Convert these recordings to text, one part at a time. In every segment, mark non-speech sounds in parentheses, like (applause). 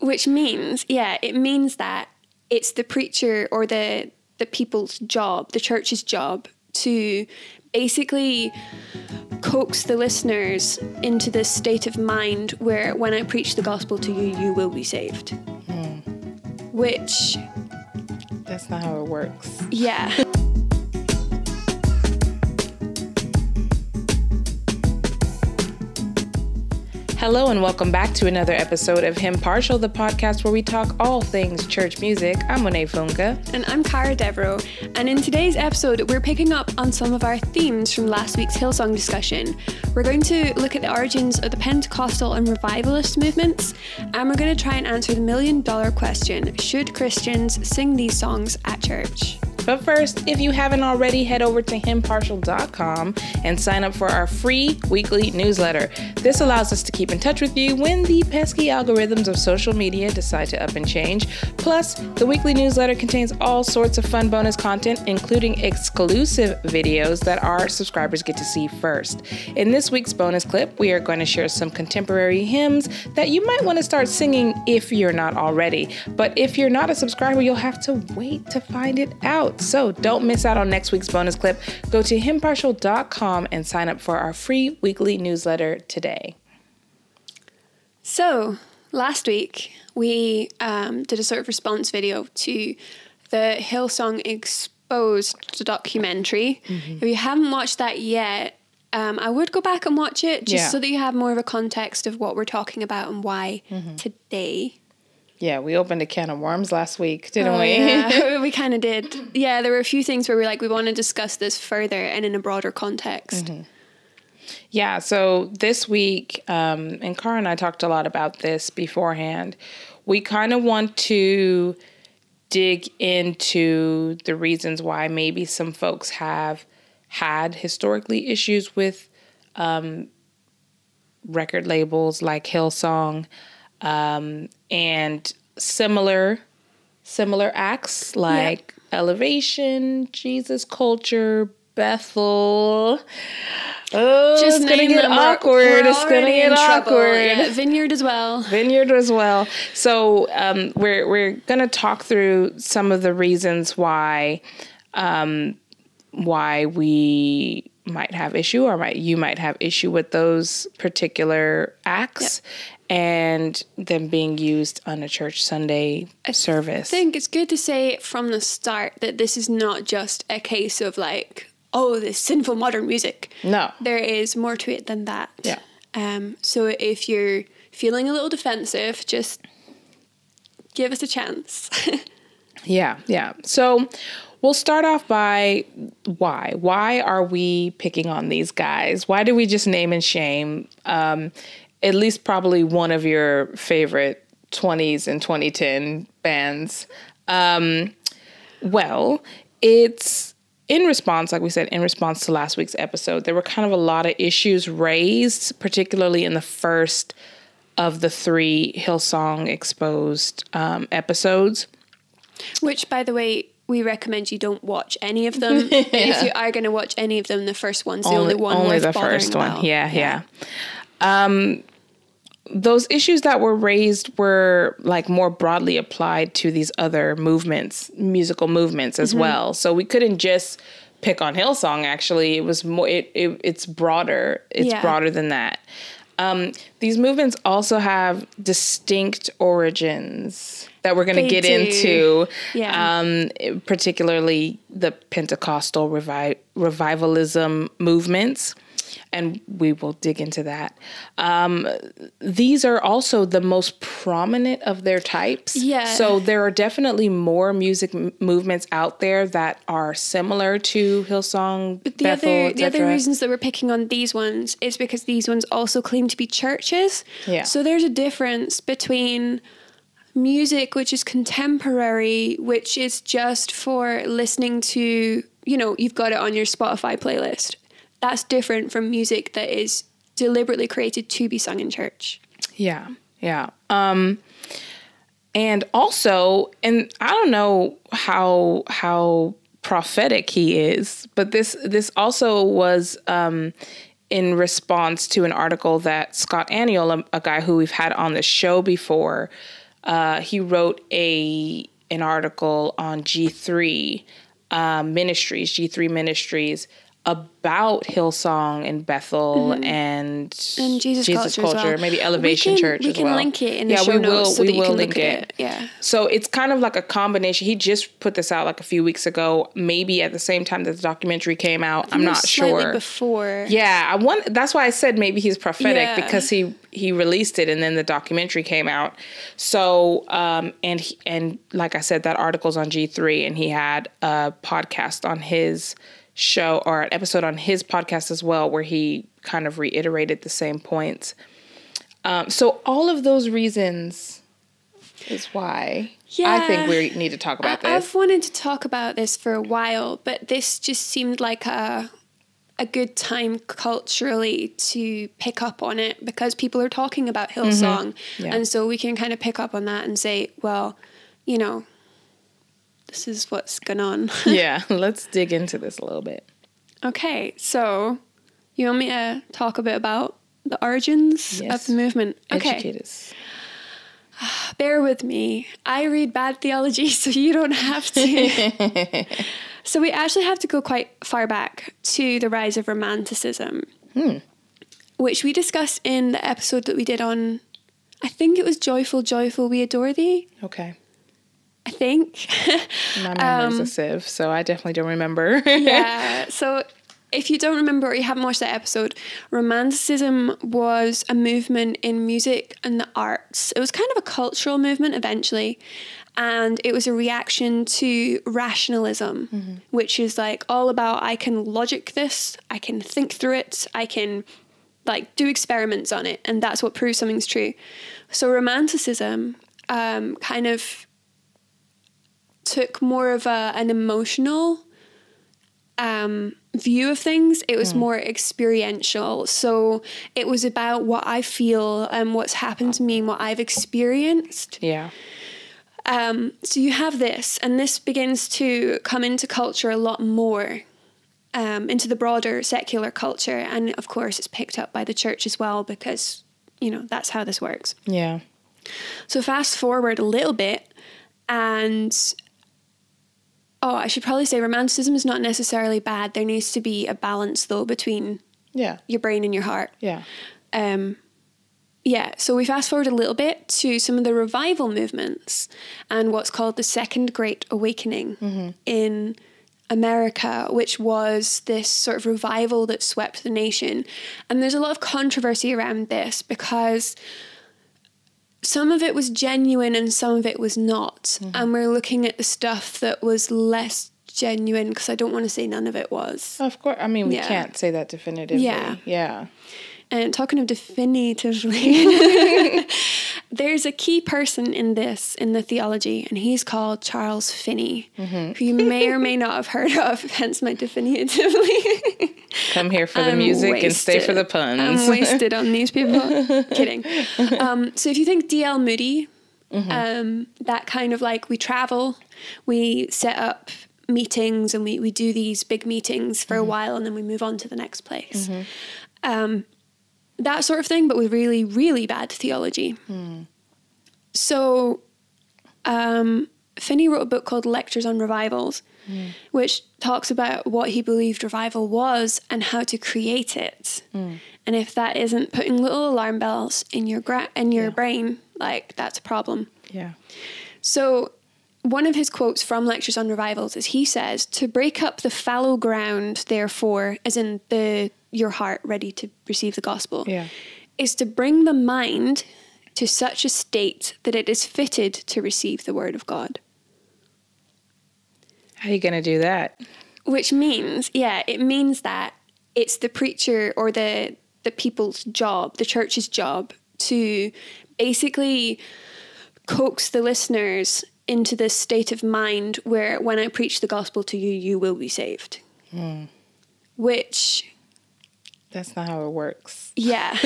Which means, yeah, it means that it's the preacher or the the people's job, the church's job to basically coax the listeners into this state of mind where when I preach the gospel to you, you will be saved. Hmm. Which, That's not how it works. yeah. (laughs) Hello and welcome back to another episode of Hympartial, the podcast where we talk all things church music. I'm Monet Funka. And I'm Cara Devereaux, and in today's episode, we're picking up on some of our themes from last week's Hillsong discussion. We're going to look at the origins of the Pentecostal and revivalist movements, and we're going to try and answer the million dollar question Should Christians sing these songs at church? But first, if you haven't already, head over to hympartial.com and sign up for our free weekly newsletter. This allows us to keep in touch with you when the pesky algorithms of social media decide to up and change. Plus, the weekly newsletter contains all sorts of fun bonus content, including exclusive videos that our subscribers get to see first. In this week's bonus clip, we are going to share some contemporary hymns that you might want to start singing if you're not already. But if you're not a subscriber, you'll have to wait to find it out. So don't miss out on next week's bonus clip. Go to hympartial.com and sign up for our free weekly newsletter today. So, last week, we um, did a sort of response video to the Hillsong Exposed documentary. If you haven't watched that yet, um, I would go back and watch it just Yeah. so that you have more of a context of what we're talking about and why today. Yeah, we opened a can of worms last week, didn't Oh, we? yeah, (laughs) (laughs) we kind of did. Yeah, there were a few things where we are like, we want to discuss this further and in a broader context. Yeah, so this week, um, and Cara and I talked a lot about this beforehand. We kind of want to dig into the reasons why maybe some folks have had historically issues with um, record labels like Hillsong um, and similar similar acts like Elevation, Jesus Culture, Bethel. Oh, Just it's gonna get them, awkward. we're it's gonna get awkward. Yeah, Vineyard as well. Vineyard as well. So um, we're we're gonna talk through some of the reasons why um, why we might have issue or might you might have issue with those particular acts and them being used on a church Sunday service. I think it's good to say from the start that this is not just a case of like, oh, this sinful modern music. no. There is more to it than that. Yeah. Um, so if you're feeling a little defensive, just give us a chance. (laughs) Yeah, yeah. So we'll start off by why. Why are we picking on these guys? Why do we just name and shame um, at least probably one of your favorite 20s and 2010 bands? Um, well, it's in response, like we said, in response to last week's episode, there were kind of a lot of issues raised, particularly in the first of the three Hillsong exposed um, episodes. Which, by the way, we recommend you don't watch any of them. (laughs) If you are going to watch any of them, the first one's the only, one only worth the first one about. yeah, yeah um those issues that were raised were like more broadly applied to these other movements musical movements as Mm-hmm. well so we couldn't just pick on hillsong actually it was more it, it it's broader it's Yeah. broader than that um, these movements also have distinct origins that we're going to get do. into Yeah. um, particularly the Pentecostal revi- revivalism movements. And we will dig into that. Um, these are also the most prominent of their types. Yeah. So there are definitely more music m- movements out there that are similar to Hillsong, The Bethel, other the other reasons that we're picking on these ones is because these ones also claim to be churches. Yeah. So there's a difference between music which is contemporary, which is just for listening to, you know, you've got it on your Spotify playlist. That's different from music that is deliberately created to be sung in church. Yeah, yeah. Um, and also, and I don't know how how prophetic he is, but this this also was um, in response to an article that Scott Aniol, a, guy who we've had on the show before, uh, he wrote a an article on G3 uh, Ministries, G3 Ministries, about Hillsong and Bethel and, Mm-hmm. And Jesus Culture as well. maybe Elevation we can, Church We as can well. link it in the yeah, show we notes will. so we that you will can link at it. Yeah. So it's kind of like a combination. He just put this out like a few weeks ago, maybe at the same time that the documentary came out. I'm not sure. Before. Yeah, I want. That's why I said maybe he's prophetic Yeah. because he he released it and then the documentary came out. So um and he, and like I said, that article's on G three and he had a podcast on his show or an episode on his podcast as well where he kind of reiterated the same points. Um, so all of those reasons is why I think we need to talk about I, this. I've wanted to talk about this for a while, but this just seemed like a a good time culturally to pick up on it because people are talking about Hillsong, Mm-hmm. Yeah. and so we can kind of pick up on that and say, well, you know, this is what's going on. (laughs) yeah, let's dig into this a little bit. okay, so you want me to talk a bit about the origins Yes. of the movement? Okay. Educate us. (sighs) bear with me. I read bad theology, (laughs) so you don't have to. (laughs) so we actually have to go quite far back to the rise of Romanticism, hmm. which we discussed in the episode that we did on. I think it was Joyful, Joyful, We Adore Thee. Okay. I think. (laughs) My memory's a sieve, so I definitely don't remember. (laughs) yeah. So if you don't remember or you haven't watched that episode, Romanticism was a movement in music and the arts. It was kind of a cultural movement eventually. And it was a reaction to rationalism, which is like all about I can logic this, I can think through it, I can like do experiments on it, and that's what proves something's true. So Romanticism um, kind of took more of a, an emotional um, view of things. It was more experiential. So it was about what I feel and what's happened to me and what I've experienced. yeah. Um, so you have this, and this begins to come into culture a lot more. Um, into the broader secular culture, and of course, it's picked up by the church as well because you know that's how this works. Yeah. So fast forward a little bit, and oh, I should probably say romanticism is not necessarily bad. There needs to be a balance though between Yeah. your brain and your heart. Yeah. Um, yeah, so we fast forward a little bit to some of the revival movements and what's called the Second Great Awakening in America, which was this sort of revival that swept the nation. And there's a lot of controversy around this because some of it was genuine and some of it was not. Mm-hmm. And we're looking at the stuff that was less genuine because I don't want to say none of it was. Of course. I mean, we Yeah. can't say that definitively. Yeah. Yeah. And talking of definitively, (laughs) there's a key person in this, in the theology, and he's called Charles Finney, who you may or may not have heard of, (laughs) hence my definitively. Come here for the I'm music and stay for the puns. I'm wasted on these people. (laughs) Kidding. Um, so if you think D.L. Moody, um, that kind of like we travel, we set up meetings and we, we do these big meetings for a while and then we move on to the next place. Um, that sort of thing, but with really, really bad theology. Hmm. So um, Finney wrote a book called Lectures on Revivals, hmm. which talks about what he believed revival was and how to create it. Hmm. And if that isn't putting little alarm bells in your gra- in your brain, like that's a problem. yeah. So, one of his quotes from Lectures on Revivals is he says, To break up the fallow ground, therefore, as in the your heart ready to receive the gospel, Yeah. is to bring the mind to such a state that it is fitted to receive the word of God. How are you going to do that? Which means, yeah, it means that it's the preacher or the the people's job, the church's job, to basically coax the listeners into this state of mind where when I preach the gospel to you, you will be saved. Hmm. Which, That's not how it works. yeah.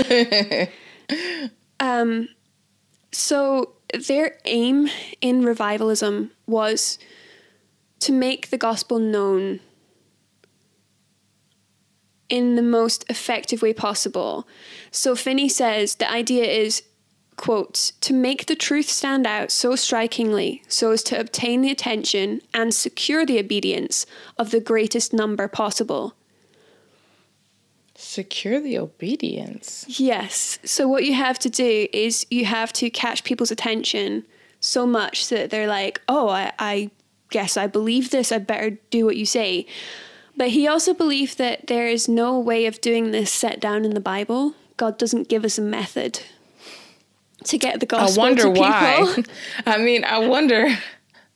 (laughs) um, so their aim in revivalism was to make the gospel known in the most effective way possible. So Finney says the idea is quote, to make the truth stand out so strikingly so as to obtain the attention and secure the obedience of the greatest number possible. Secure the obedience. Yes. So what you have to do is you have to catch people's attention so much that they're like, oh, I, I guess I believe this. I better do what you say. But he also believed that there is no way of doing this set down in the Bible. God doesn't give us a method to get the gospel I wonder why. (laughs) I mean, I wonder.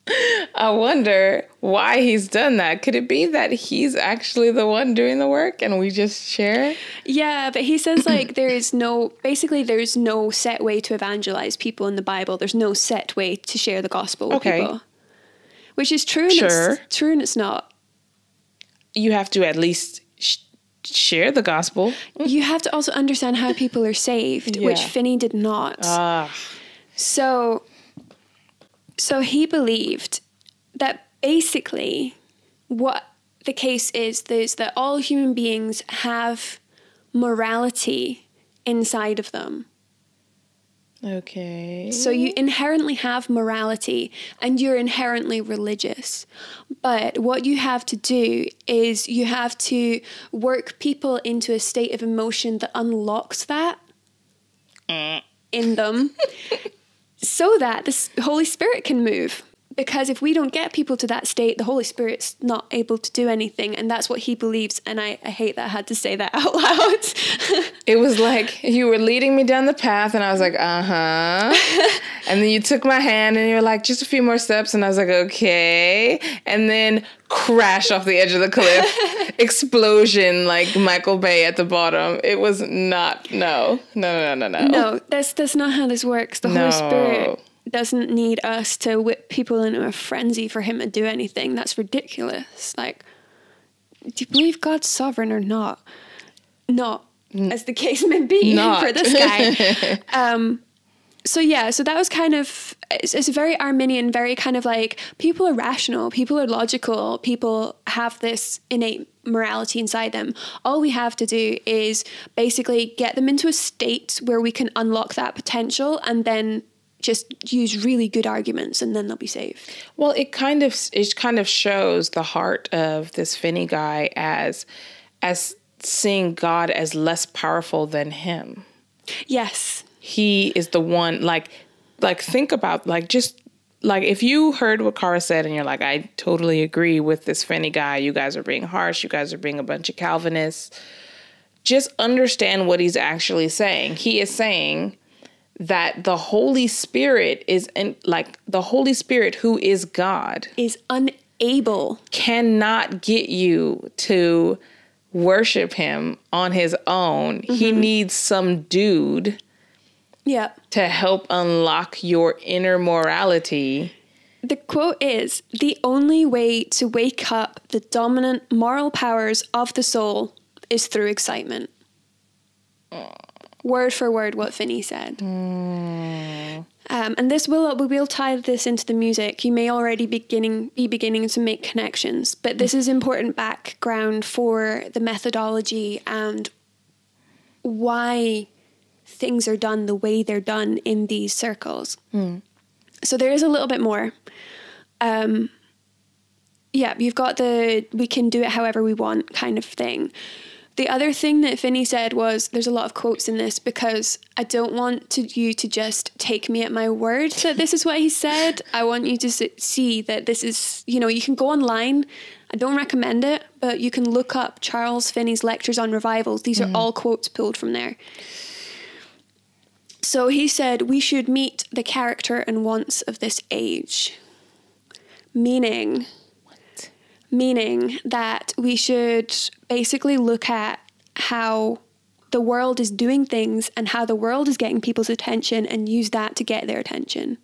(laughs) I wonder why he's done that. Could it be that he's actually the one doing the work and we just share? Yeah, but he says like (coughs) there is no basically there's no set way to evangelize people in the Bible. There's no set way to share the gospel with Okay. people. Which is true and Sure. it's true and it's not. You have to at least sh- share the gospel. (laughs) You have to also understand how people are saved, (laughs) which Finney did not. Ah, So, so he believed that basically what the case is is that all human beings have morality inside of them. okay. So you inherently have morality and you're inherently religious. But what you have to do is you have to work people into a state of emotion that unlocks that uh. in them (laughs) so that the Holy Spirit can move. Because if we don't get people to that state, the Holy Spirit's not able to do anything. And that's what he believes. And I, I hate that I had to say that (laughs) out loud. (laughs) It was like you were leading me down the path, and I was like, uh huh. and then you took my hand, and you were like, just a few more steps, and I was like, okay. And then crash off the edge of the cliff, (laughs) explosion like Michael Bay at the bottom. It was not, no, no, no, no, no. No, that's that's not how this works. The No. Holy Spirit doesn't need us to whip people into a frenzy for him to do anything. That's ridiculous. Like, do you believe God's sovereign or not? Not, as the case may be (laughs) Not. for this guy. (laughs) um, so yeah, so that was kind of it's, it's very Arminian, very kind of like people are rational, people are logical, people have this innate morality inside them. All we have to do is basically get them into a state where we can unlock that potential and then just use really good arguments and then they'll be saved. Well, it kind of it kind of shows the heart of this Finney guy as as seeing God as less powerful than him. Yes. He is the one like like think about like just like if you heard what Cara said and you're like I totally agree with this Finney guy, you guys are being harsh, you guys are being a bunch of Calvinists. Just understand what he's actually saying. He is saying that the Holy Spirit is in like the Holy Spirit who is God Is unable. cannot get you to worship him on his own. He mm-hmm. needs some dude Yeah. to help unlock your inner morality. The quote is The only way to wake up the dominant moral powers of the soul is through excitement. Word for word, what Finney said. Um, and this will we will tie this into the music. You may already beginning be beginning to make connections, but this is important background for the methodology and why things are done the way they're done in these circles. So there is a little bit more. Um, yeah, you've got the we can do it however we want kind of thing. The other thing that Finney said was there's a lot of quotes in this because I don't want to, you to just take me at my word that this is what he said. I want you to see that this is, you know, you can go online. I don't recommend it, but you can look up Charles Finney's lectures on revivals. These are mm-hmm. all quotes pulled from there. So he said, We should meet the character and wants of this age. Meaning, meaning that we should basically look at how the world is doing things and how the world is getting people's attention and use that to get their attention.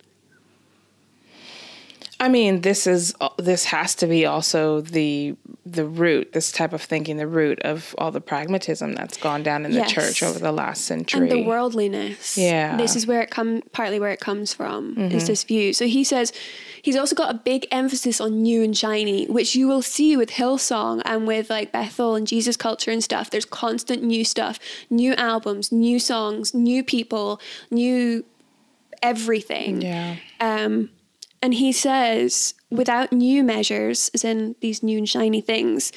I mean, this is this has to be also the the root, this type of thinking, the root of all the pragmatism that's gone down in the church over the last century. and the worldliness. Yeah. Mm-hmm. this is where it come partly where it comes from is this view. So he says he's also got a big emphasis on new and shiny, which you will see with Hillsong and with like Bethel and Jesus culture and stuff. There's constant new stuff, new albums, new songs, new people, new everything. Yeah. Um, and he says, without new measures, as in these new and shiny things,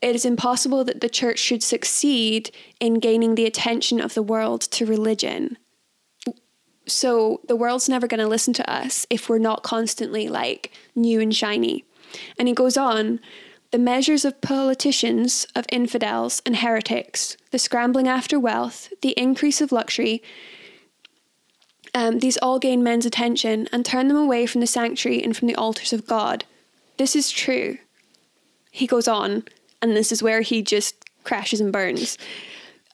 it is impossible that the church should succeed in gaining the attention of the world to religion. So the world's never going to listen to us if we're not constantly like new and shiny. And he goes on the measures of politicians, of infidels and heretics, the scrambling after wealth, the increase of luxury, um, these all gain men's attention and turn them away from the sanctuary and from the altars of God. This is true. He goes on, and this is where he just crashes and burns.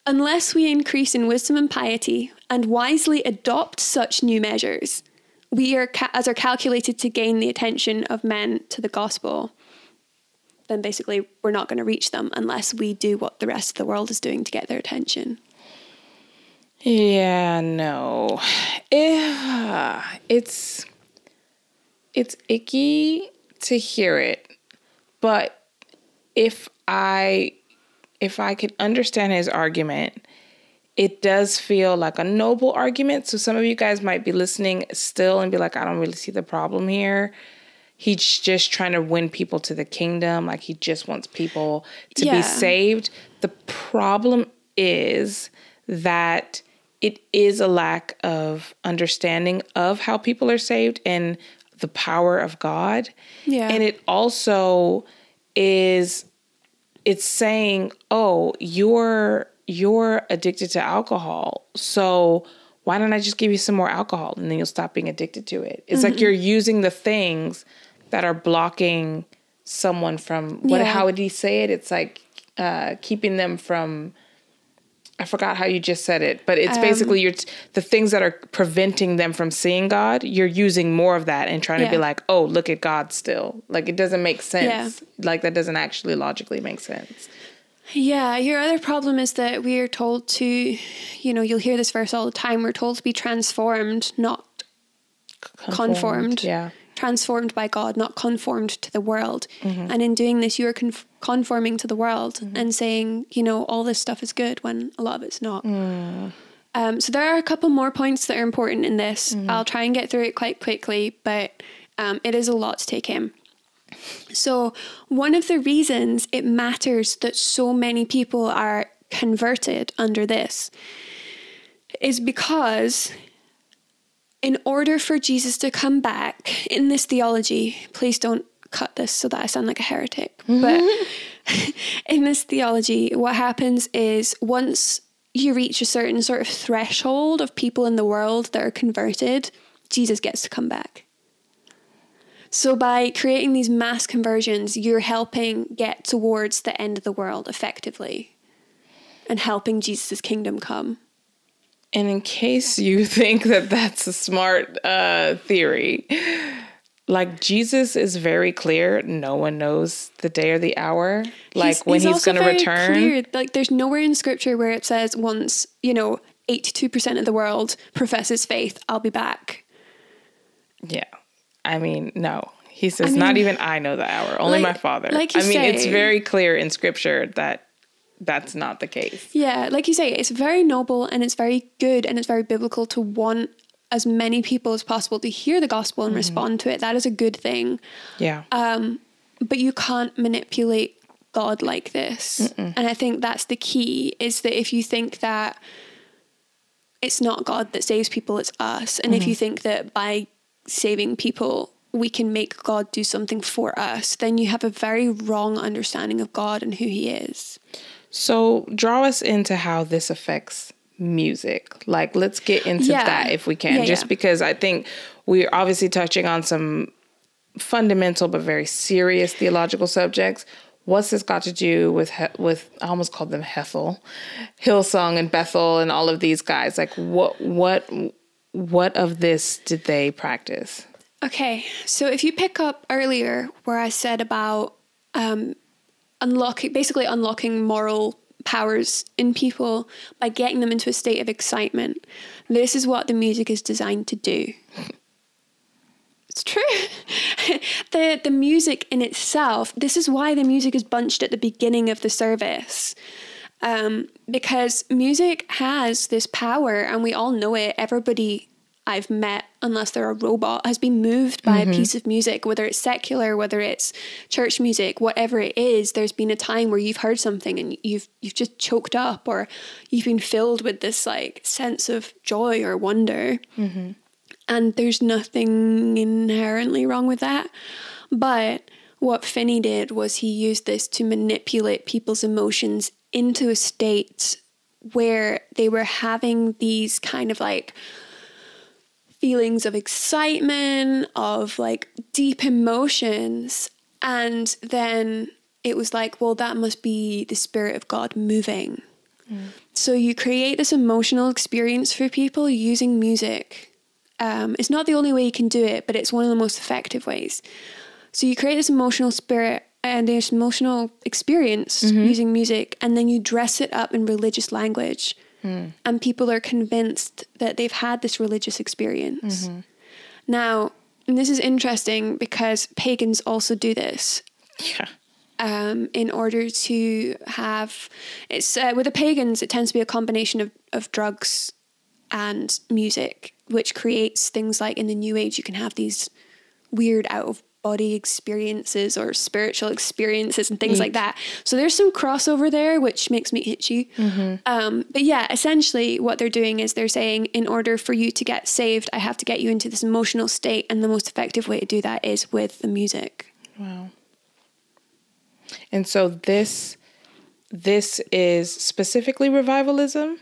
Unless we increase in wisdom and piety and wisely adopt such new measures, we are ca- as are calculated to gain the attention of men to the gospel. Then basically, we're not going to reach them unless we do what the rest of the world is doing to get their attention. Yeah, no. Eh, it's it's icky to hear it, but if I if I could understand his argument, it does feel like a noble argument. So some of you guys might be listening still and be like, I don't really see the problem here. He's just trying to win people to the kingdom. Like he just wants people to Yeah. be saved. The problem is that it is a lack of understanding of how people are saved and the power of God. Yeah. And it also is it's saying, "Oh, you're you're addicted to alcohol. So why don't I just give you some more alcohol and then you'll stop being addicted to it?" It's like you're using the things that are blocking someone from what Yeah. how would he say it? It's like uh keeping them from I forgot how you just said it, but it's basically um, you're the things that are preventing them from seeing God. You're using more of that and trying to be like, oh, look at God still. Like it doesn't make sense. Yeah. Like that doesn't actually logically make sense. Yeah, your other problem is that we are told to, you know, you'll hear this verse all the time. We're told to be transformed, not conformed. Yeah. Transformed by God, not conformed to the world. And in doing this, you are conf- conforming to the world and saying, you know, all this stuff is good when a lot of it's not. Um, so there are a couple more points that are important in this. I'll try and get through it quite quickly, but um, it is a lot to take in. So, one of the reasons it matters that so many people are converted under this is because, in order for Jesus to come back in this theology, please don't cut this so that I sound like a heretic, but (laughs) in this theology, what happens is once you reach a certain sort of threshold of people in the world that are converted, Jesus gets to come back. So by creating these mass conversions, you're helping get towards the end of the world effectively and helping Jesus' kingdom come. And in case you (laughs) think that that's a smart uh, theory, like Jesus is very clear. No one knows the day or the hour. Like when he's, also going to return. clear. Like there's nowhere in scripture where it says once, you know, 82% of the world professes faith, I'll be back. Yeah. I mean, no. He says, I not even I know the hour, only like- my father. like you I mean, it's very clear in scripture that that's not the case. Yeah, like you say, it's very noble and it's very good and it's very biblical to want as many people as possible to hear the gospel Mm-hmm. and respond to it. That is a good thing. Yeah. Um, but you can't manipulate God like this. And I think that's the key is that if you think that it's not God that saves people, it's us. And if you think that by saving people, we can make God do something for us, then you have a very wrong understanding of God and who He is. So draw us into how this affects music. Like, let's get into Yeah. that if we can, Yeah, just yeah. because I think we're obviously touching on some fundamental but very serious theological subjects. What's this got to do with with I almost called them Hethel, Hillsong and Bethel and all of these guys? Like what what what of this did they practice? Okay, so if you pick up earlier where I said about um, unlocking, basically unlocking moral powers in people by getting them into a state of excitement, this is what the music is designed to do. It's true. (laughs) the the music in itself. This is why the music is bunched at the beginning of the service. Um, because music has this power, and we all know it. Everybody, I've met, unless they're a robot, has been moved by Mm-hmm. a piece of music, whether it's secular, whether it's church music, whatever it is. There's been a time where you've heard something and you've you've just choked up, or you've been filled with this like sense of joy or wonder. Mm-hmm. And there's nothing inherently wrong with that, but what Finney did was he used this to manipulate people's emotions into a state where they were having these kind of like feelings of excitement, of like deep emotions. And then it was like, well, that must be the Spirit of God moving. So you create this emotional experience for people using music. Um, it's not the only way you can do it, but it's one of the most effective ways. So you create this emotional spirit and this emotional experience using music, and then you dress it up in religious language, and people are convinced that they've had this religious experience. Now, and this is interesting because pagans also do this Yeah. um, in order to have it's uh, with the pagans it tends to be a combination of, of drugs and music which creates things like in the new age you can have these weird out of body experiences or spiritual experiences and things like that. So there's some crossover there which makes me itchy. Um, but yeah essentially what they're doing is they're saying in order for you to get saved i have to get you into this emotional state. And the most effective way to do that is with the music. Wow. And so this this is specifically revivalism?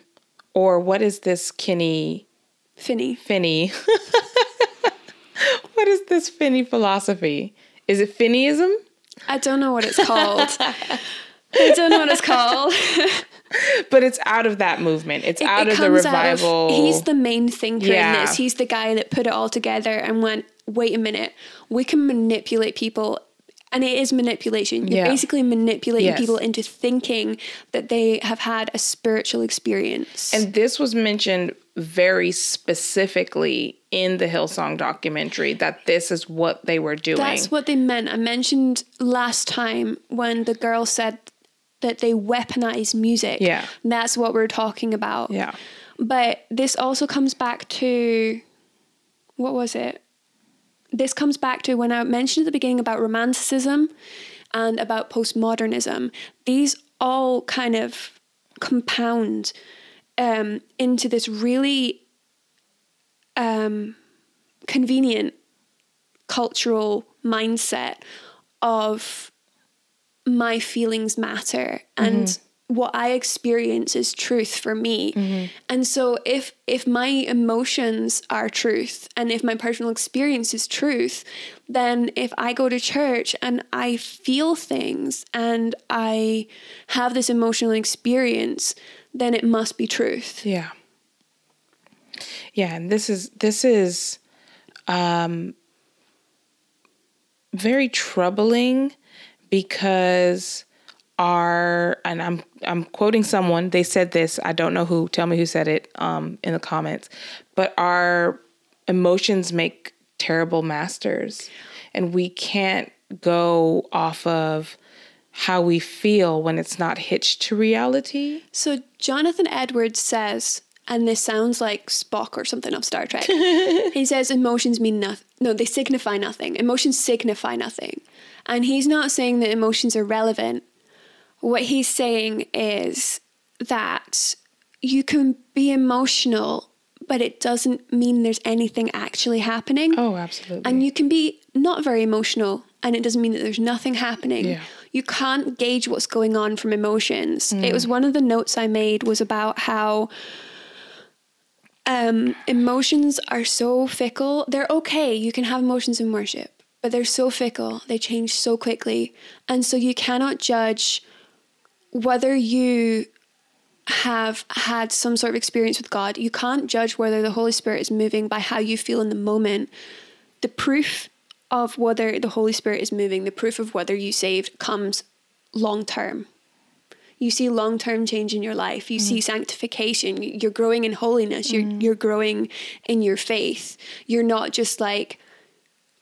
Or what is this Kinney Finney. Finney? (laughs) what is this Finney philosophy? Is it Finneyism? I don't know what it's called. I don't know what it's called. (laughs) But it's out of that movement. It's out it of the out of- revival. he's the main thinker Yeah. in this. He's the guy that put it all together and went, wait a minute, we can manipulate people. And it is manipulation. You're Yeah. basically manipulating Yes. people into thinking that they have had a spiritual experience. and this was mentioned very specifically in the Hillsong documentary that this is what they were doing. That's what they meant. I mentioned last time when the girl said that they weaponize music. Yeah. That's what we're talking about. yeah. But this also comes back to what was it? This comes back to when I mentioned at the beginning about romanticism and about postmodernism. These all kind of compound um, into this really um, convenient cultural mindset of my feelings matter and what I experience is truth for me. And so if if my emotions are truth and if my personal experience is truth, then if I go to church and I feel things and I have this emotional experience, then it must be truth. Yeah. Yeah, and this is this is um very troubling because our and I'm I'm quoting someone, they said this, I don't know who, tell me who said it um in the comments, but our emotions make terrible masters and we can't go off of how we feel when it's not hitched to reality. So Jonathan Edwards says, and this sounds like Spock or something of Star Trek. (laughs) he says emotions mean nothing. No, they signify nothing. Emotions signify nothing. And he's not saying that emotions are relevant. What he's saying is that you can be emotional, but it doesn't mean there's anything actually happening. Oh, absolutely. And you can be not very emotional, and it doesn't mean that there's nothing happening. Yeah. You can't gauge what's going on from emotions. Mm. It was one of the notes I made was about how um, emotions are so fickle. They're okay. You can have emotions in worship, but they're so fickle. They change so quickly. And so you cannot judge whether you have had some sort of experience with God. You can't judge whether the Holy Spirit is moving by how you feel in the moment. The proof of whether the Holy Spirit is moving, the proof of whether you saved comes long term. You see long term change in your life. You see mm-hmm. sanctification. You're growing in holiness. You're mm-hmm. you're growing in your faith. You're not just like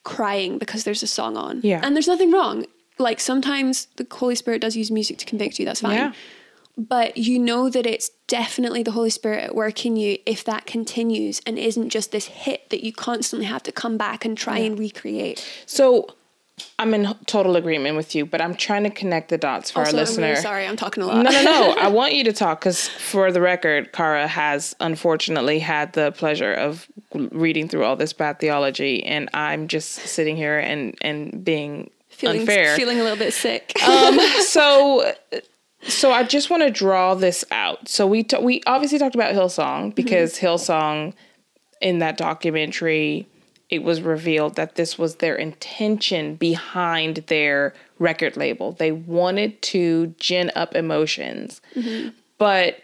crying because there's a song on. Yeah. And there's nothing wrong. Like sometimes the Holy Spirit does use music to convict you. That's fine. Yeah. But you know that it's definitely the Holy Spirit at work in you if that continues and isn't just this hit that you constantly have to come back and try and recreate. So I'm in total agreement with you, but I'm trying to connect the dots for Also, our I'm listener. really sorry, I'm talking a lot. No, no, no. (laughs) I want you to talk because, for the record, Kara has unfortunately had the pleasure of reading through all this bad theology, and I'm just sitting here and and being feeling, unfair. feeling a little bit sick. um, (laughs) so, so I just want to draw this out. So we ta- we obviously talked about Hillsong mm-hmm. because Hillsong, in that documentary, it was revealed that this was their intention behind their record label. They wanted to gin up emotions, mm-hmm. but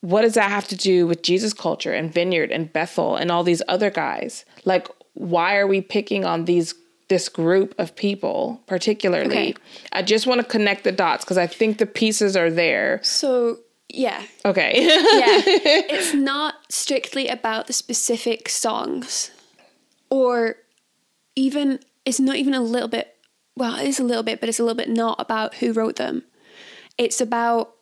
what does that have to do with Jesus culture and Vineyard and Bethel and all these other guys? Like, why are we picking on these this group of people particularly? Okay. I just want to connect the dots because I think the pieces are there. so, yeah. Okay. (laughs) Yeah. it's not strictly about the specific songs or even, it's not even a little bit, well, it is a little bit, but it's a little bit not about who wrote them. It's about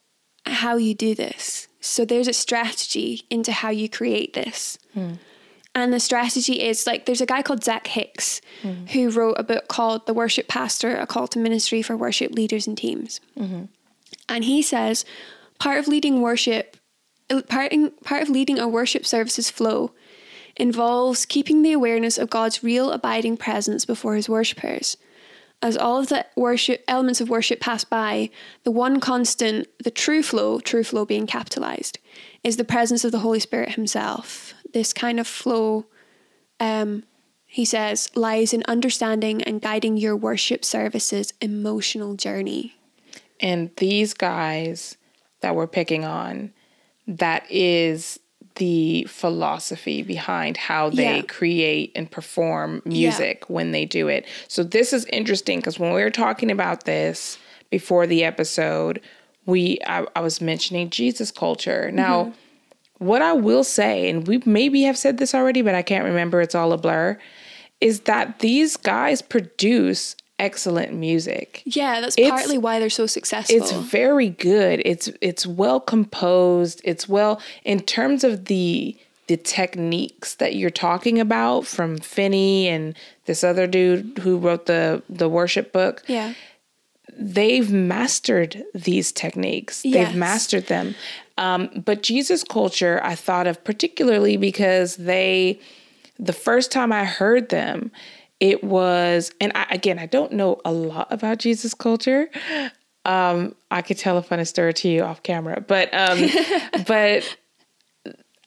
how you do this. So there's a strategy into how you create this. Hmm. And the strategy is like there's a guy called Zac Hicks mm-hmm. who wrote a book called The Worship Pastor, a call to ministry for worship leaders and teams. Mm-hmm. And he says part of leading worship, part, part of leading a worship services flow involves keeping the awareness of God's real abiding presence before his worshippers. As all of the worship elements of worship pass by, the one constant, the true flow, true flow being capitalized, is the presence of the Holy Spirit himself. This kind of flow, um, he says, lies in understanding and guiding your worship services emotional journey. and these guys that we're picking on, that is the philosophy behind how they Yeah. create and perform music when they do it. So this is interesting because when we were talking about this before the episode, we I, I was mentioning Jesus culture. Now, what I will say, and we maybe have said this already, but I can't remember, it's all a blur, is that these guys produce excellent music. Yeah, that's It's- partly why they're so successful. It's very good. It's it's well composed. It's well in terms of the the techniques that you're talking about from Finney and this other dude who wrote the the worship book. yeah. They've mastered these techniques. Yes. They've mastered them. Um, but Jesus culture, I thought of particularly because they, the first time I heard them, it was, and I, again, I don't know a lot about Jesus culture. Um, I could tell a funny story to you off camera, but um, (laughs) but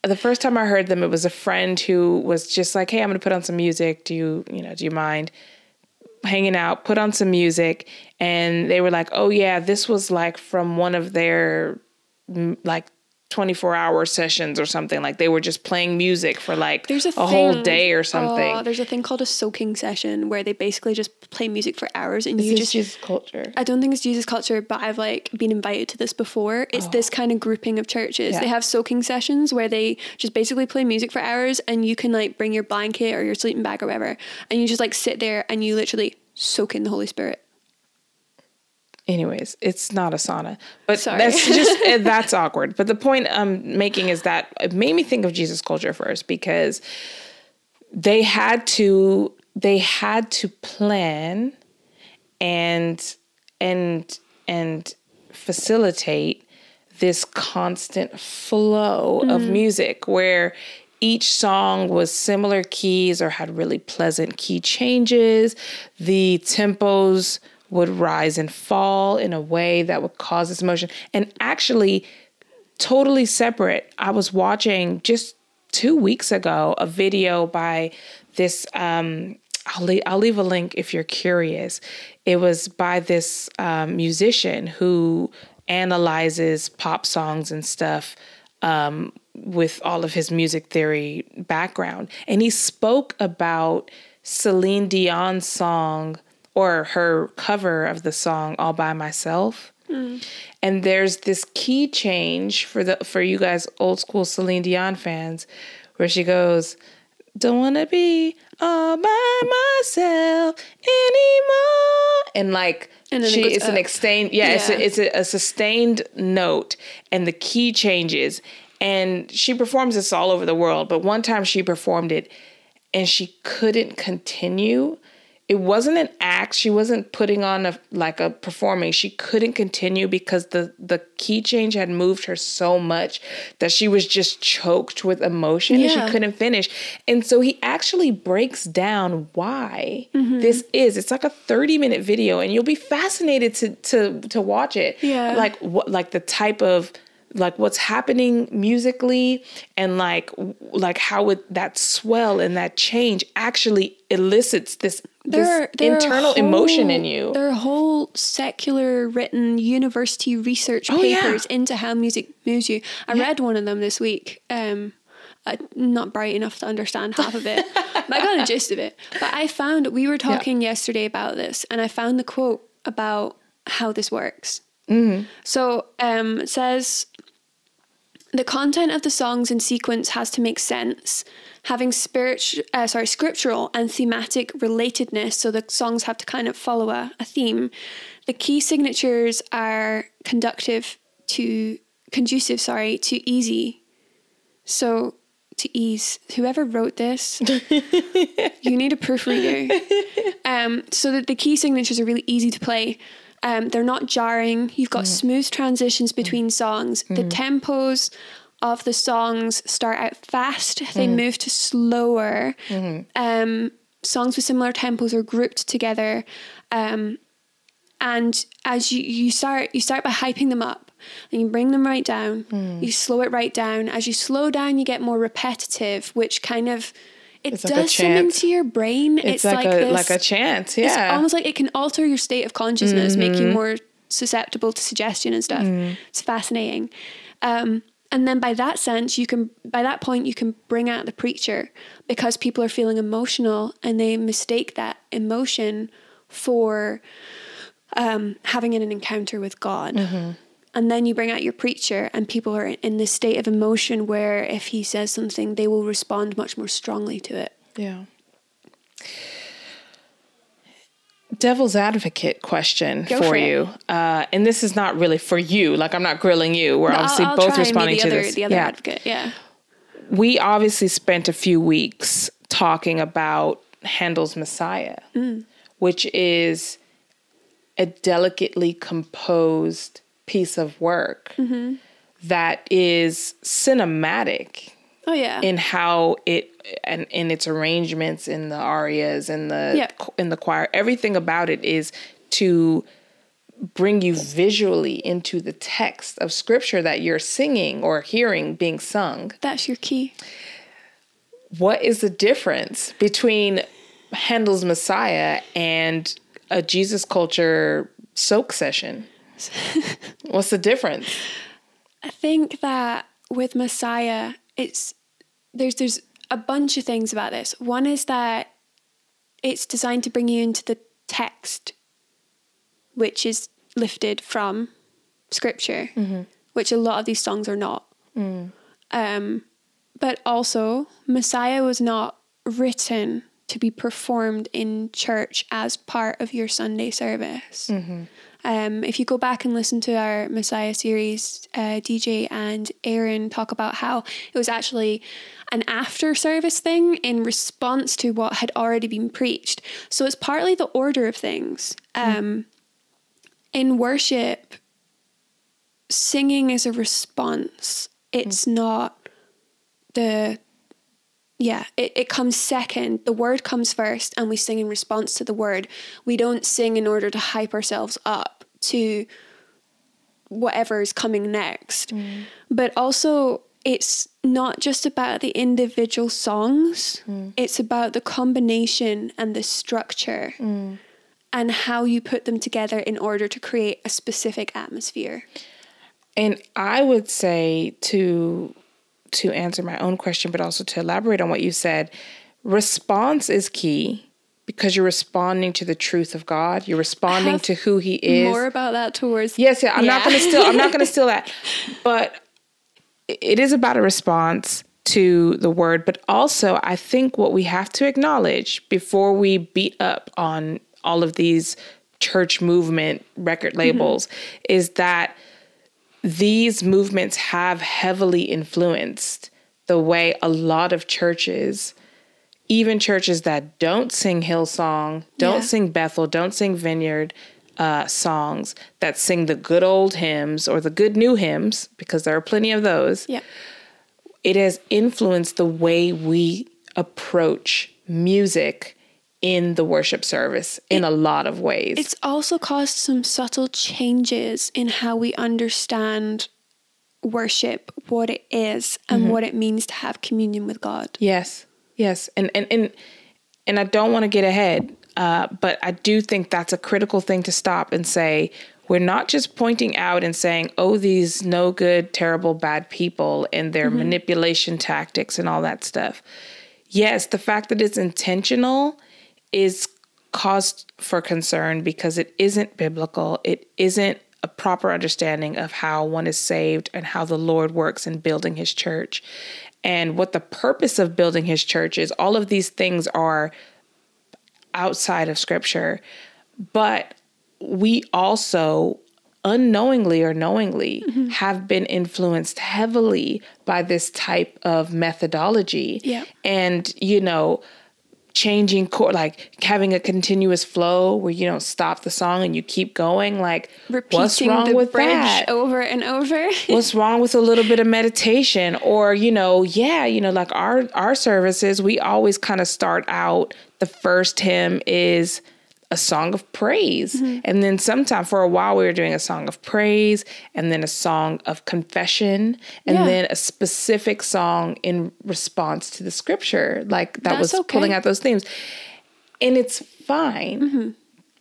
the first time I heard them, it was a friend who was just like, "Hey, I'm going to put on some music. Do you, you know, do you mind hanging out? Put on some music." And they were like, "Oh yeah, this was like from one of their like 24 hour sessions or something. Like they were just playing music for like There's a, a whole day or something." Oh, there's a thing called a soaking session where they basically just play music for hours and This you is just Jesus culture. I don't think it's Jesus culture, but I've like been invited to this before. It's this oh. kind of grouping of churches. Oh. Yeah. They have soaking sessions where they just basically play music for hours and you can like bring your blanket or your sleeping bag or whatever and you just like sit there and you literally soak in the Holy Spirit. Anyways, it's not a sauna, but Sorry. that's (laughs) just eh, that's awkward. But the point I'm making is that it made me think of Jesus culture first because they had to they had to plan and and and facilitate this constant flow of music where each song was similar keys or had really pleasant key changes. The tempos would rise and fall in a way that would cause this emotion. And actually, totally separate. I was watching just two weeks ago a video by this. Um, I'll leave, I'll leave a link if you're curious. It was by this um, musician who analyzes pop songs and stuff um, with all of his music theory background. And he spoke about Celine Dion's song or her cover of the song All by Myself. And there's this key change for the for you guys old school Celine Dion fans where she goes, Don't wanna be all by myself anymore. and like And it she goes it's an up. extend yeah, it's a, it's a, a sustained note and the key changes and she performs this all over the world but one time she performed it and she couldn't continue it wasn't an act. She wasn't putting on a like a performing. She couldn't continue because the the key change had moved her so much that she was just choked with emotion and she couldn't finish. And so he actually breaks down why Mm-hmm. this is. It's like a 30 minute video and you'll be fascinated to to to watch it. Yeah. like what like the type of like what's happening musically and like like how it that swell and that change actually elicits this this There, there are internal emotion in you There are whole secular written university research Oh, yeah. papers into how music moves you. I read one of them this week. Um, I'm not bright enough to understand half of it, but I got a gist of it. But I found we were talking yesterday about this, and I found the quote about how this works. Mm-hmm. So um, it says the content of the songs in sequence has to make sense, having spiritual, uh, sorry, scriptural and thematic relatedness. So the songs have to kind of follow a, a theme. The key signatures are conductive to conducive, sorry, to easy. So to ease. Whoever wrote this, (laughs) you need a proofreader. Um, so that the key signatures are really easy to play. Um, they're not jarring. You've got smooth transitions between songs. The tempos of the songs start out fast. They move to slower. Um, songs with similar tempos are grouped together. Um, and as you, you start you start by hyping them up and you bring them right down you slow it right down as you slow down you get more repetitive which kind of it It's like does something chant. to your brain. It's, like, a this, like a chant it's yeah. Mm-hmm. almost like it can alter your state of consciousness make you more susceptible to suggestion and stuff. It's fascinating. Um, and then by that sense you can by that point you can bring out the preacher because people are feeling emotional and they mistake that emotion for um, having an encounter with God. And then you bring out your preacher, and people are in this state of emotion where if he says something, they will respond much more strongly to it. Yeah. Devil's advocate question Go for, for you, uh, and this is not really for you. Like I'm not grilling you. We're obviously I'll, I'll both try and be responding to other, this. The other yeah, advocate, yeah. we obviously spent a few weeks talking about Handel's Messiah, Mm. which is a delicately composed piece of work Mm-hmm. that is cinematic Oh yeah. in how it and in its arrangements in the arias and the in the choir everything about it is to bring you visually into the text of scripture that you're singing or hearing being sung That's your key. what is the difference between Handel's Messiah and a Jesus culture soak session what's the difference I think that with Messiah, it's there's there's a bunch of things about this. One is that it's designed to bring you into the text, which is lifted from scripture, mm-hmm. which a lot of these songs are not. Mm. Um, but also, Messiah was not written to be performed in church as part of your Sunday service. Mm-hmm. Um, if you go back and listen to our Messiah series, uh, DJ and Aaron talk about how it was actually an after service thing in response to what had already been preached. So it's partly the order of things. Um, In worship, singing is a response, it's not the yeah, it, it comes second. The word comes first, and we sing in response to the word. We don't sing in order to hype ourselves up to whatever is coming next. Mm. But also, it's not just about the individual songs, mm. it's about the combination and the structure mm. and how you put them together in order to create a specific atmosphere. And I would say to to answer my own question, but also to elaborate on what you said, response is key because you're responding to the truth of God. You're responding to who He is. More about that towards Yes, yeah. I'm not going to steal. I'm not going (laughs) to steal that. But it is about a response to the word. But also, I think what we have to acknowledge before we beat up on all of these church movement record mm-hmm. labels is that these movements have heavily influenced the way a lot of churches even churches that don't sing Hillsong, don't Yeah. sing Bethel, don't sing Vineyard uh, songs, that sing the good old hymns or the good new hymns, because there are plenty of those, Yeah. it has influenced the way we approach music in the worship service in a lot of ways. It's also caused some subtle changes in how we understand worship, what it is, and what it means to have communion with God. Yes, yes, and and and and I don't want to get ahead, uh, but I do think that's a critical thing to stop and say. We're not just pointing out and saying, "Oh, these no good, terrible, bad people and their manipulation tactics and all that stuff." Yes, the fact that it's intentional is cause for concern because it isn't biblical. It isn't a proper understanding of how one is saved and how the Lord works in building his church. And what the purpose of building his church is, all of these things are outside of scripture. But we also unknowingly or knowingly mm-hmm. have been influenced heavily by this type of methodology. Yeah. And, you know, changing chord, like having a continuous flow where you don't stop the song and you keep going. Like, Repeating what's wrong with that? over and over. (laughs) what's wrong with a little bit of meditation or you know yeah you know like our our services we always kind of start out the first hymn is a song of praise. Mm-hmm. And then sometime for a while we were doing a song of praise and then a song of confession and Yeah. then a specific song in response to the scripture like that That's was pulling out those themes. And it's fine mm-hmm.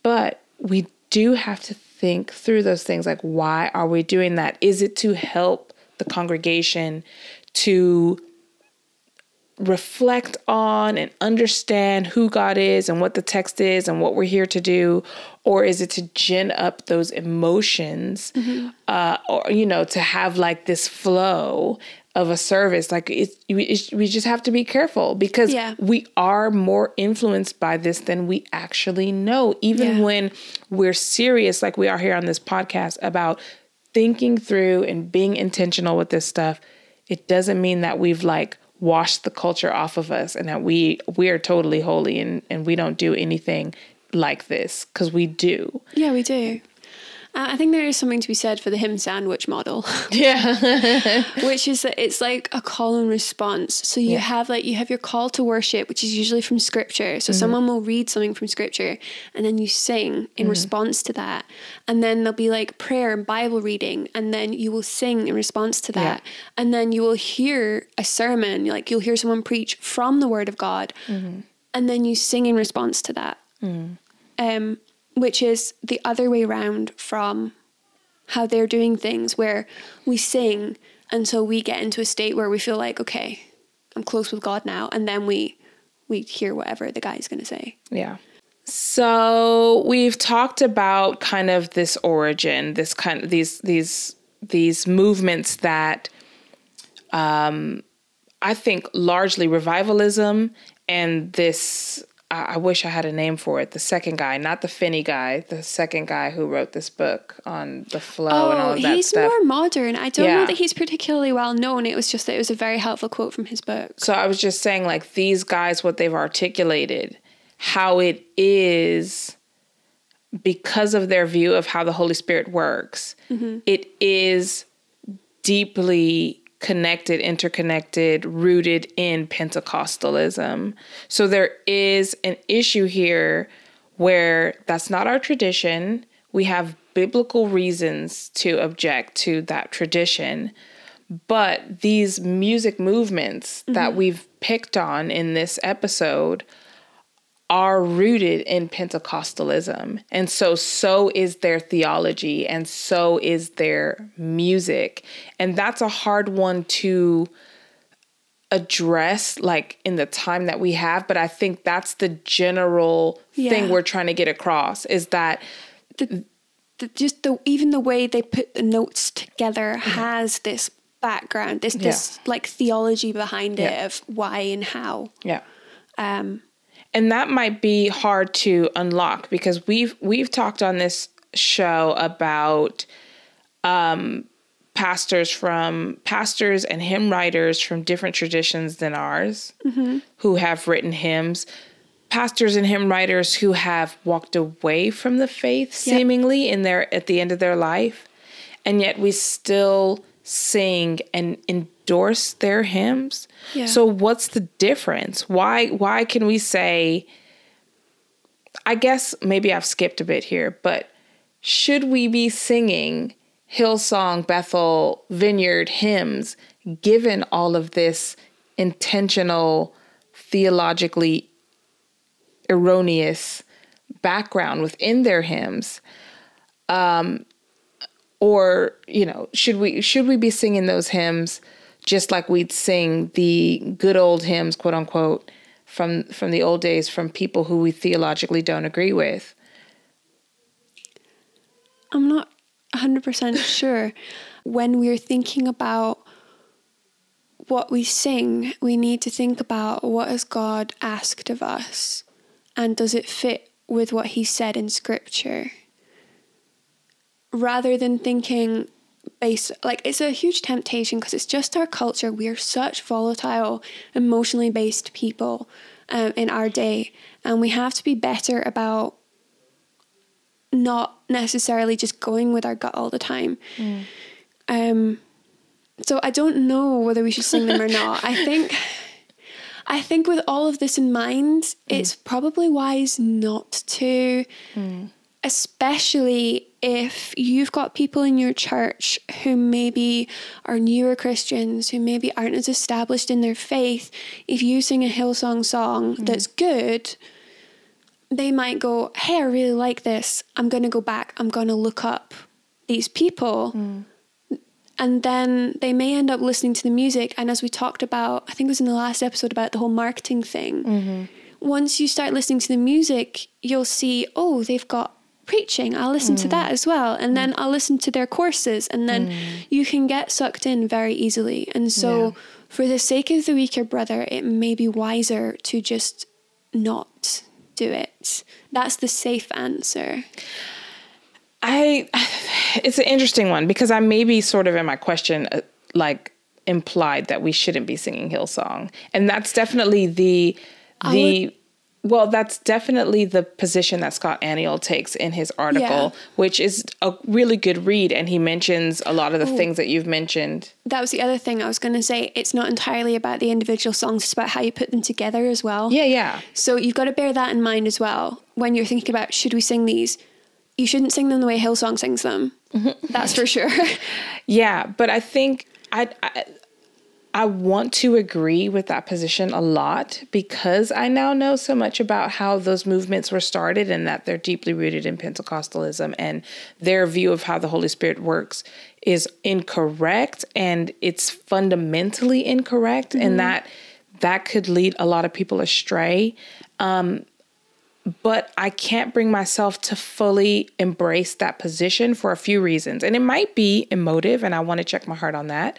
but we do have to think through those things like why are we doing that? Is it to help the congregation to reflect on and understand who God is and what the text is and what we're here to do or is it to gin up those emotions uh, or you know to have like this flow of a service like it's we, it's, we just have to be careful because Yeah. we are more influenced by this than we actually know even Yeah. when we're serious like we are here on this podcast about thinking through and being intentional with this stuff it doesn't mean that we've like washed the culture off of us and that we we are totally holy and and we don't do anything like this because we do yeah, we do. Uh, I think there is something to be said for the hymn sandwich model. (laughs) yeah (laughs) which is that it's like a call and response. So you have like you have your call to worship, which is usually from scripture. So someone will read something from scripture and then you sing in response to that. And then there'll be like prayer and Bible reading and then you will sing in response to that. And then you will hear a sermon, like you'll hear someone preach from the word of God. And then you sing in response to that. Um which is the other way around from how they're doing things where we sing until we get into a state where we feel like okay i'm close with god now and then we we hear whatever the guy's to say Yeah. So we've talked about kind of this origin, this kind of these these these movements that um I think largely revivalism and this I I wish I had a name for it. The second guy, not the Finney guy, the second guy who wrote this book on the flow and all oh of that he's stuff. more modern i don't Yeah. know that he's particularly well known it was just that it was a very helpful quote from his book So I was just saying, like, these guys, what they've articulated, how it is because of their view of how the Holy Spirit works, mm-hmm. it is deeply connected, interconnected, rooted in Pentecostalism. So there is an issue here where that's not our tradition. We have biblical reasons to object to that tradition. But these music movements that mm-hmm. we've picked on in this episode are rooted in Pentecostalism. And so, so is their theology and so is their music. And that's a hard one to address, like in the time that we have. But I think that's the general thing we're trying to get across is that the, the, just the even the way they put the notes together has this background this this like theology behind it Yeah. of why and how Yeah. um and that might be hard to unlock because we've we've talked on this show about um, pastors from pastors and hymn writers from different traditions than ours mm-hmm. who have written hymns pastors and hymn writers who have walked away from the faith seemingly yep. in their at the end of their life and yet we still sing and endorse their hymns yeah. so what's the difference why why can we say i guess maybe i've skipped a bit here but should we be singing Hillsong, Bethel, Vineyard hymns, given all of this intentional, theologically erroneous background within their hymns? Um, or you know, should we should we be singing those hymns just like we'd sing the good old hymns, quote unquote, from from the old days from people who we theologically don't agree with? I'm not 100% (laughs) sure. When we're thinking about what we sing, we need to think about what has God asked of us and does it fit with what he said in scripture? Rather than thinking based like it's a huge temptation because it's just our culture. We are such volatile, emotionally based people um, in our day, and we have to be better about not necessarily just going with our gut all the time. Mm. Um, so I don't know whether we should sing them or (laughs) not. I think, I think with all of this in mind, mm. it's probably wise not to, mm. especially if you've got people in your church who maybe are newer Christians, who maybe aren't as established in their faith. If you sing a Hillsong song mm. that's good, they might go, Hey, I really like this. I'm going to go back. I'm going to look up these people. Mm. And then they may end up listening to the music. And as we talked about, I think it was in the last episode about the whole marketing thing. Mm-hmm. Once you start listening to the music, you'll see, oh, they've got preaching. I'll listen mm. to that as well. And mm. then I'll listen to their courses. And then mm. you can get sucked in very easily. And so, yeah. for the sake of the weaker brother, it may be wiser to just not do it. That's the safe answer. I (sighs) it's an interesting one because I maybe sort of in my question uh, like implied that we shouldn't be singing Hillsong. And that's definitely the the well, that's definitely the position that Scott Aniol takes in his article, yeah. which is a really good read. And he mentions a lot of the Ooh. things that you've mentioned. That was the other thing I was going to say. It's not entirely about the individual songs, it's about how you put them together as well. Yeah, yeah. So you've got to bear that in mind as well when you're thinking about should we sing these? You shouldn't sing them the way Hillsong sings them. Mm-hmm. That's for sure. (laughs) yeah, but I think I, I I want to agree with that position a lot because I now know so much about how those movements were started and that they're deeply rooted in Pentecostalism and their view of how the Holy Spirit works is incorrect and it's fundamentally incorrect mm-hmm. and that that could lead a lot of people astray. Um, but I can't bring myself to fully embrace that position for a few reasons. And it might be emotive, and I want to check my heart on that.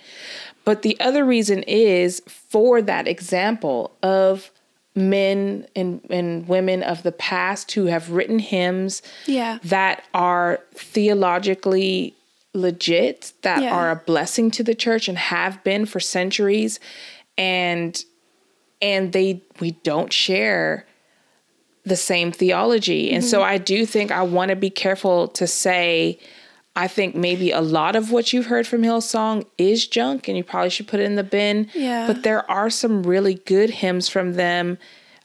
But the other reason is for that example of men and, and women of the past who have written hymns yeah. that are theologically legit, that yeah. are a blessing to the church and have been for centuries. And and they we don't share the same theology. And mm-hmm. so I do think I want to be careful to say I think maybe a lot of what you've heard from Hillsong is junk and you probably should put it in the bin. Yeah. But there are some really good hymns from them.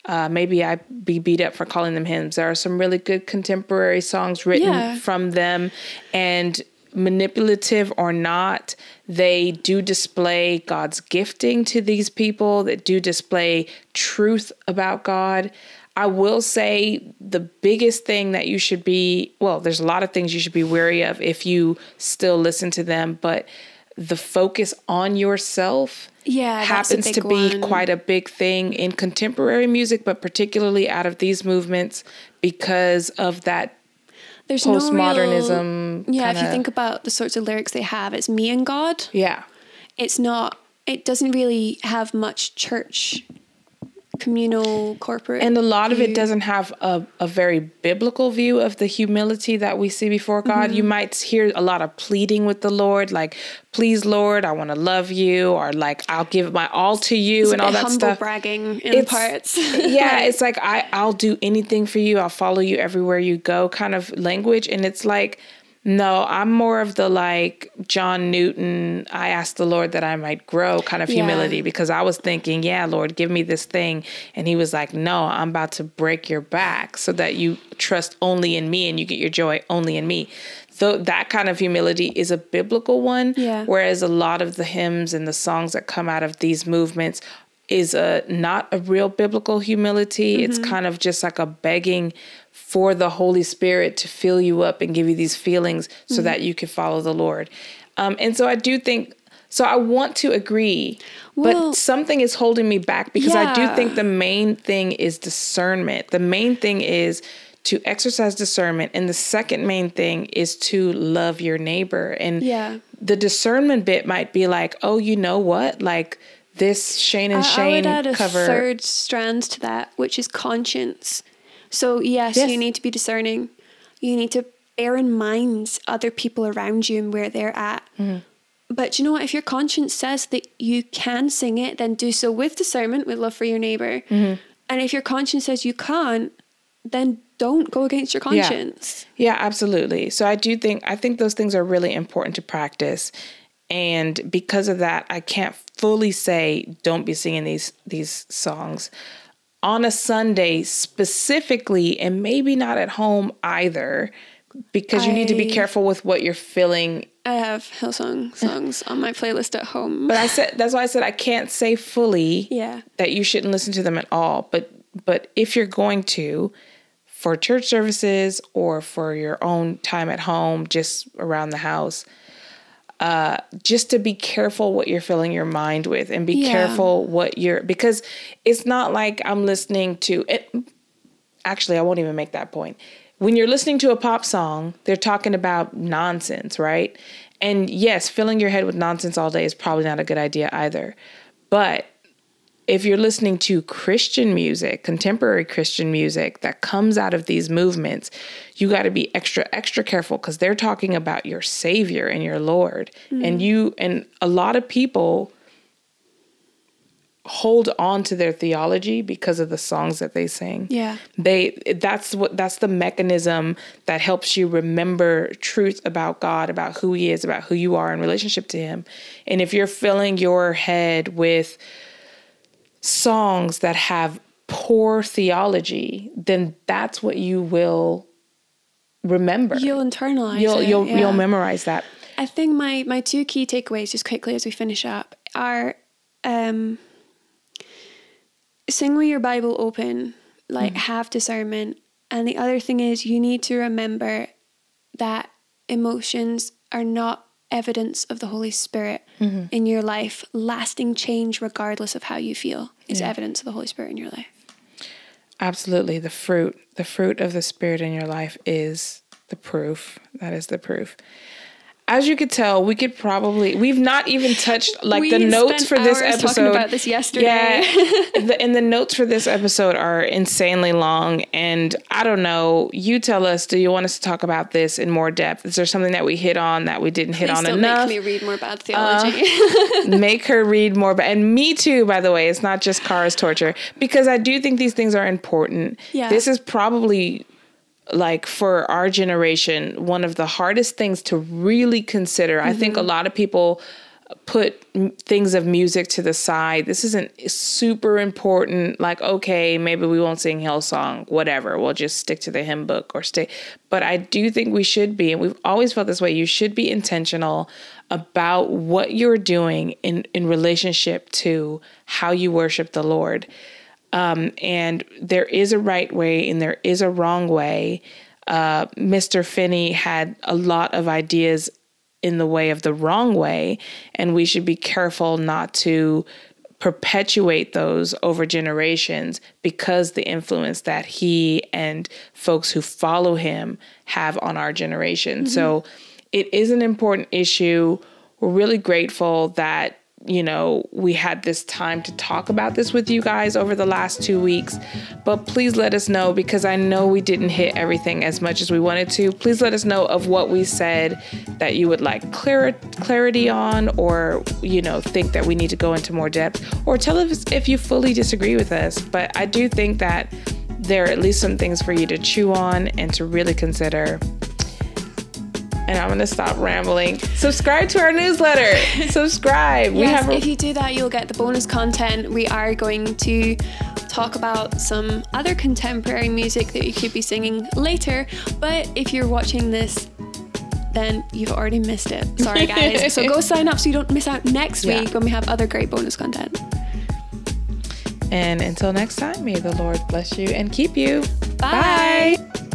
Uh, maybe I be beat up for calling them hymns. There are some really good contemporary songs written yeah. from them. And manipulative or not, they do display God's gifting to these people, that do display truth about God. I will say the biggest thing that you should be well, there's a lot of things you should be wary of if you still listen to them, but the focus on yourself yeah, happens to be one. quite a big thing in contemporary music, but particularly out of these movements because of that there's postmodernism. No real, yeah, kinda, if you think about the sorts of lyrics they have, it's me and God. Yeah. It's not it doesn't really have much church communal corporate. And a lot of it doesn't have a, a very biblical view of the humility that we see before God. Mm-hmm. You might hear a lot of pleading with the Lord, like, please, Lord, I want to love you, or like, I'll give my all to you, It's and all that humble stuff. bragging in It's- parts. (laughs) (laughs) yeah, it's like I I'll do anything for you. I'll follow you everywhere you go kind of language and it's like no, I'm more of the like John Newton, I asked the Lord that I might grow kind of Yeah. humility because I was thinking, yeah, Lord, give me this thing. And he was like, no, I'm about to break your back so that you trust only in me and you get your joy only in me. So that kind of humility is a biblical one. Yeah. Whereas a lot of the hymns and the songs that come out of these movements is a not a real biblical humility. It's mm-hmm. kind of just like a begging for the Holy Spirit to fill you up and give you these feelings so that you can follow the Lord. Um, and so I do think so I want to agree, Well- but something is holding me back because I do think the main thing is discernment. The main thing is to exercise discernment and the second main thing is to love your neighbor and Yeah. the discernment bit might be like oh you know what like this Shane and I- I Shane would add a cover third strand to that, which is conscience. So yes, Yes. you need to be discerning. You need to bear in mind other people around you and where they're at. Mm-hmm. But you know what? If your conscience says that you can sing it, then do so with discernment, with love for your neighbor. Mm-hmm. And if your conscience says you can't, then don't go against your Yeah. conscience. Yeah, absolutely. So I do think I think those things are really important to practice. And because of that, I can't fully say don't be singing these these songs on a Sunday specifically and maybe not at home either because you need to be careful with what you're feeling. I have Hillsong (laughs) songs on my playlist at home. But I said that's why I said I can't say fully yeah. that you shouldn't listen to them at all. But but if you're going to, for church services or for your own time at home, just around the house, uh, just to be careful what you're filling your mind with, and be Yeah. careful what you're because it's not like I'm listening to it. Actually, I won't even make that point. When you're listening to a pop song, they're talking about nonsense, right? And yes, filling your head with nonsense all day is probably not a good idea either. But if you're listening to Christian music, contemporary Christian music that comes out of these movements, you got to be extra, extra careful because they're talking about your Savior and your Lord. Mm. And you, and a lot of people hold on to their theology because of the songs that they sing Yeah. they that's what that's the mechanism that helps you remember truth about God, about who he is, about who you are in relationship to him. And if you're filling your head with songs that have poor theology, then that's what you will remember. You'll internalize you'll it. you'll, yeah. you'll memorize that. I think my my two key takeaways, just quickly as we finish up, are um, sing with your Bible open, like have discernment, and the other thing is you need to remember that emotions are not evidence of the Holy Spirit mm-hmm. in your life. Lasting change, regardless of how you feel, is Yeah. evidence of the Holy Spirit in your life. Absolutely. The fruit, the fruit of the Spirit in your life is the proof. That is the proof. As you could tell, we could probably we've not even touched like We the notes for this episode. talking about this yesterday. Yeah, (laughs) the, and the notes for this episode are insanely long. And I don't know. You tell us. Do you want us to talk about this in more depth? Is there something that we hit on that we didn't hit Please on don't enough? Uh, make me read more about theology. (laughs) make her read more but and me too by the way it's not just cars torture because i do think these things are important Yeah. this is probably like for our generation one of the hardest things to really consider. I think a mm-hmm. lot of people put m- things of music to the side. This isn't super important like okay maybe we won't sing hillsong whatever we'll just stick to the hymn book or stay. But i do think we should be and we've always felt this way you should be intentional about what you're doing in in relationship to how you worship the lord um, and there is a right way and there is a wrong way. Uh, Mr. Finney had a lot of ideas in the way of the wrong way, and we should be careful not to perpetuate those over generations because the influence that he and folks who follow him have on our generation. So it is an important issue. We're really grateful that you know, we had this time to talk about this with you guys over the last two weeks. But please let us know because I know we didn't hit everything as much as we wanted to. Please let us know of what we said that you would like clar- clarity on, or, you know, think that we need to go into more depth, or tell us if you fully disagree with us. But I do think that there are at least some things for you to chew on and to really consider and I'm gonna stop rambling. Subscribe to our newsletter. (laughs) Subscribe. yes, we have a- if you do that, you'll get the bonus content. We are going to talk about some other contemporary music that you could be singing later. But if you're watching this then you've already missed it. Sorry, guys. so go (laughs) sign up so you don't miss out next yeah. week when we have other great bonus content. And until next time, may the Lord bless you and keep you. Bye. Bye.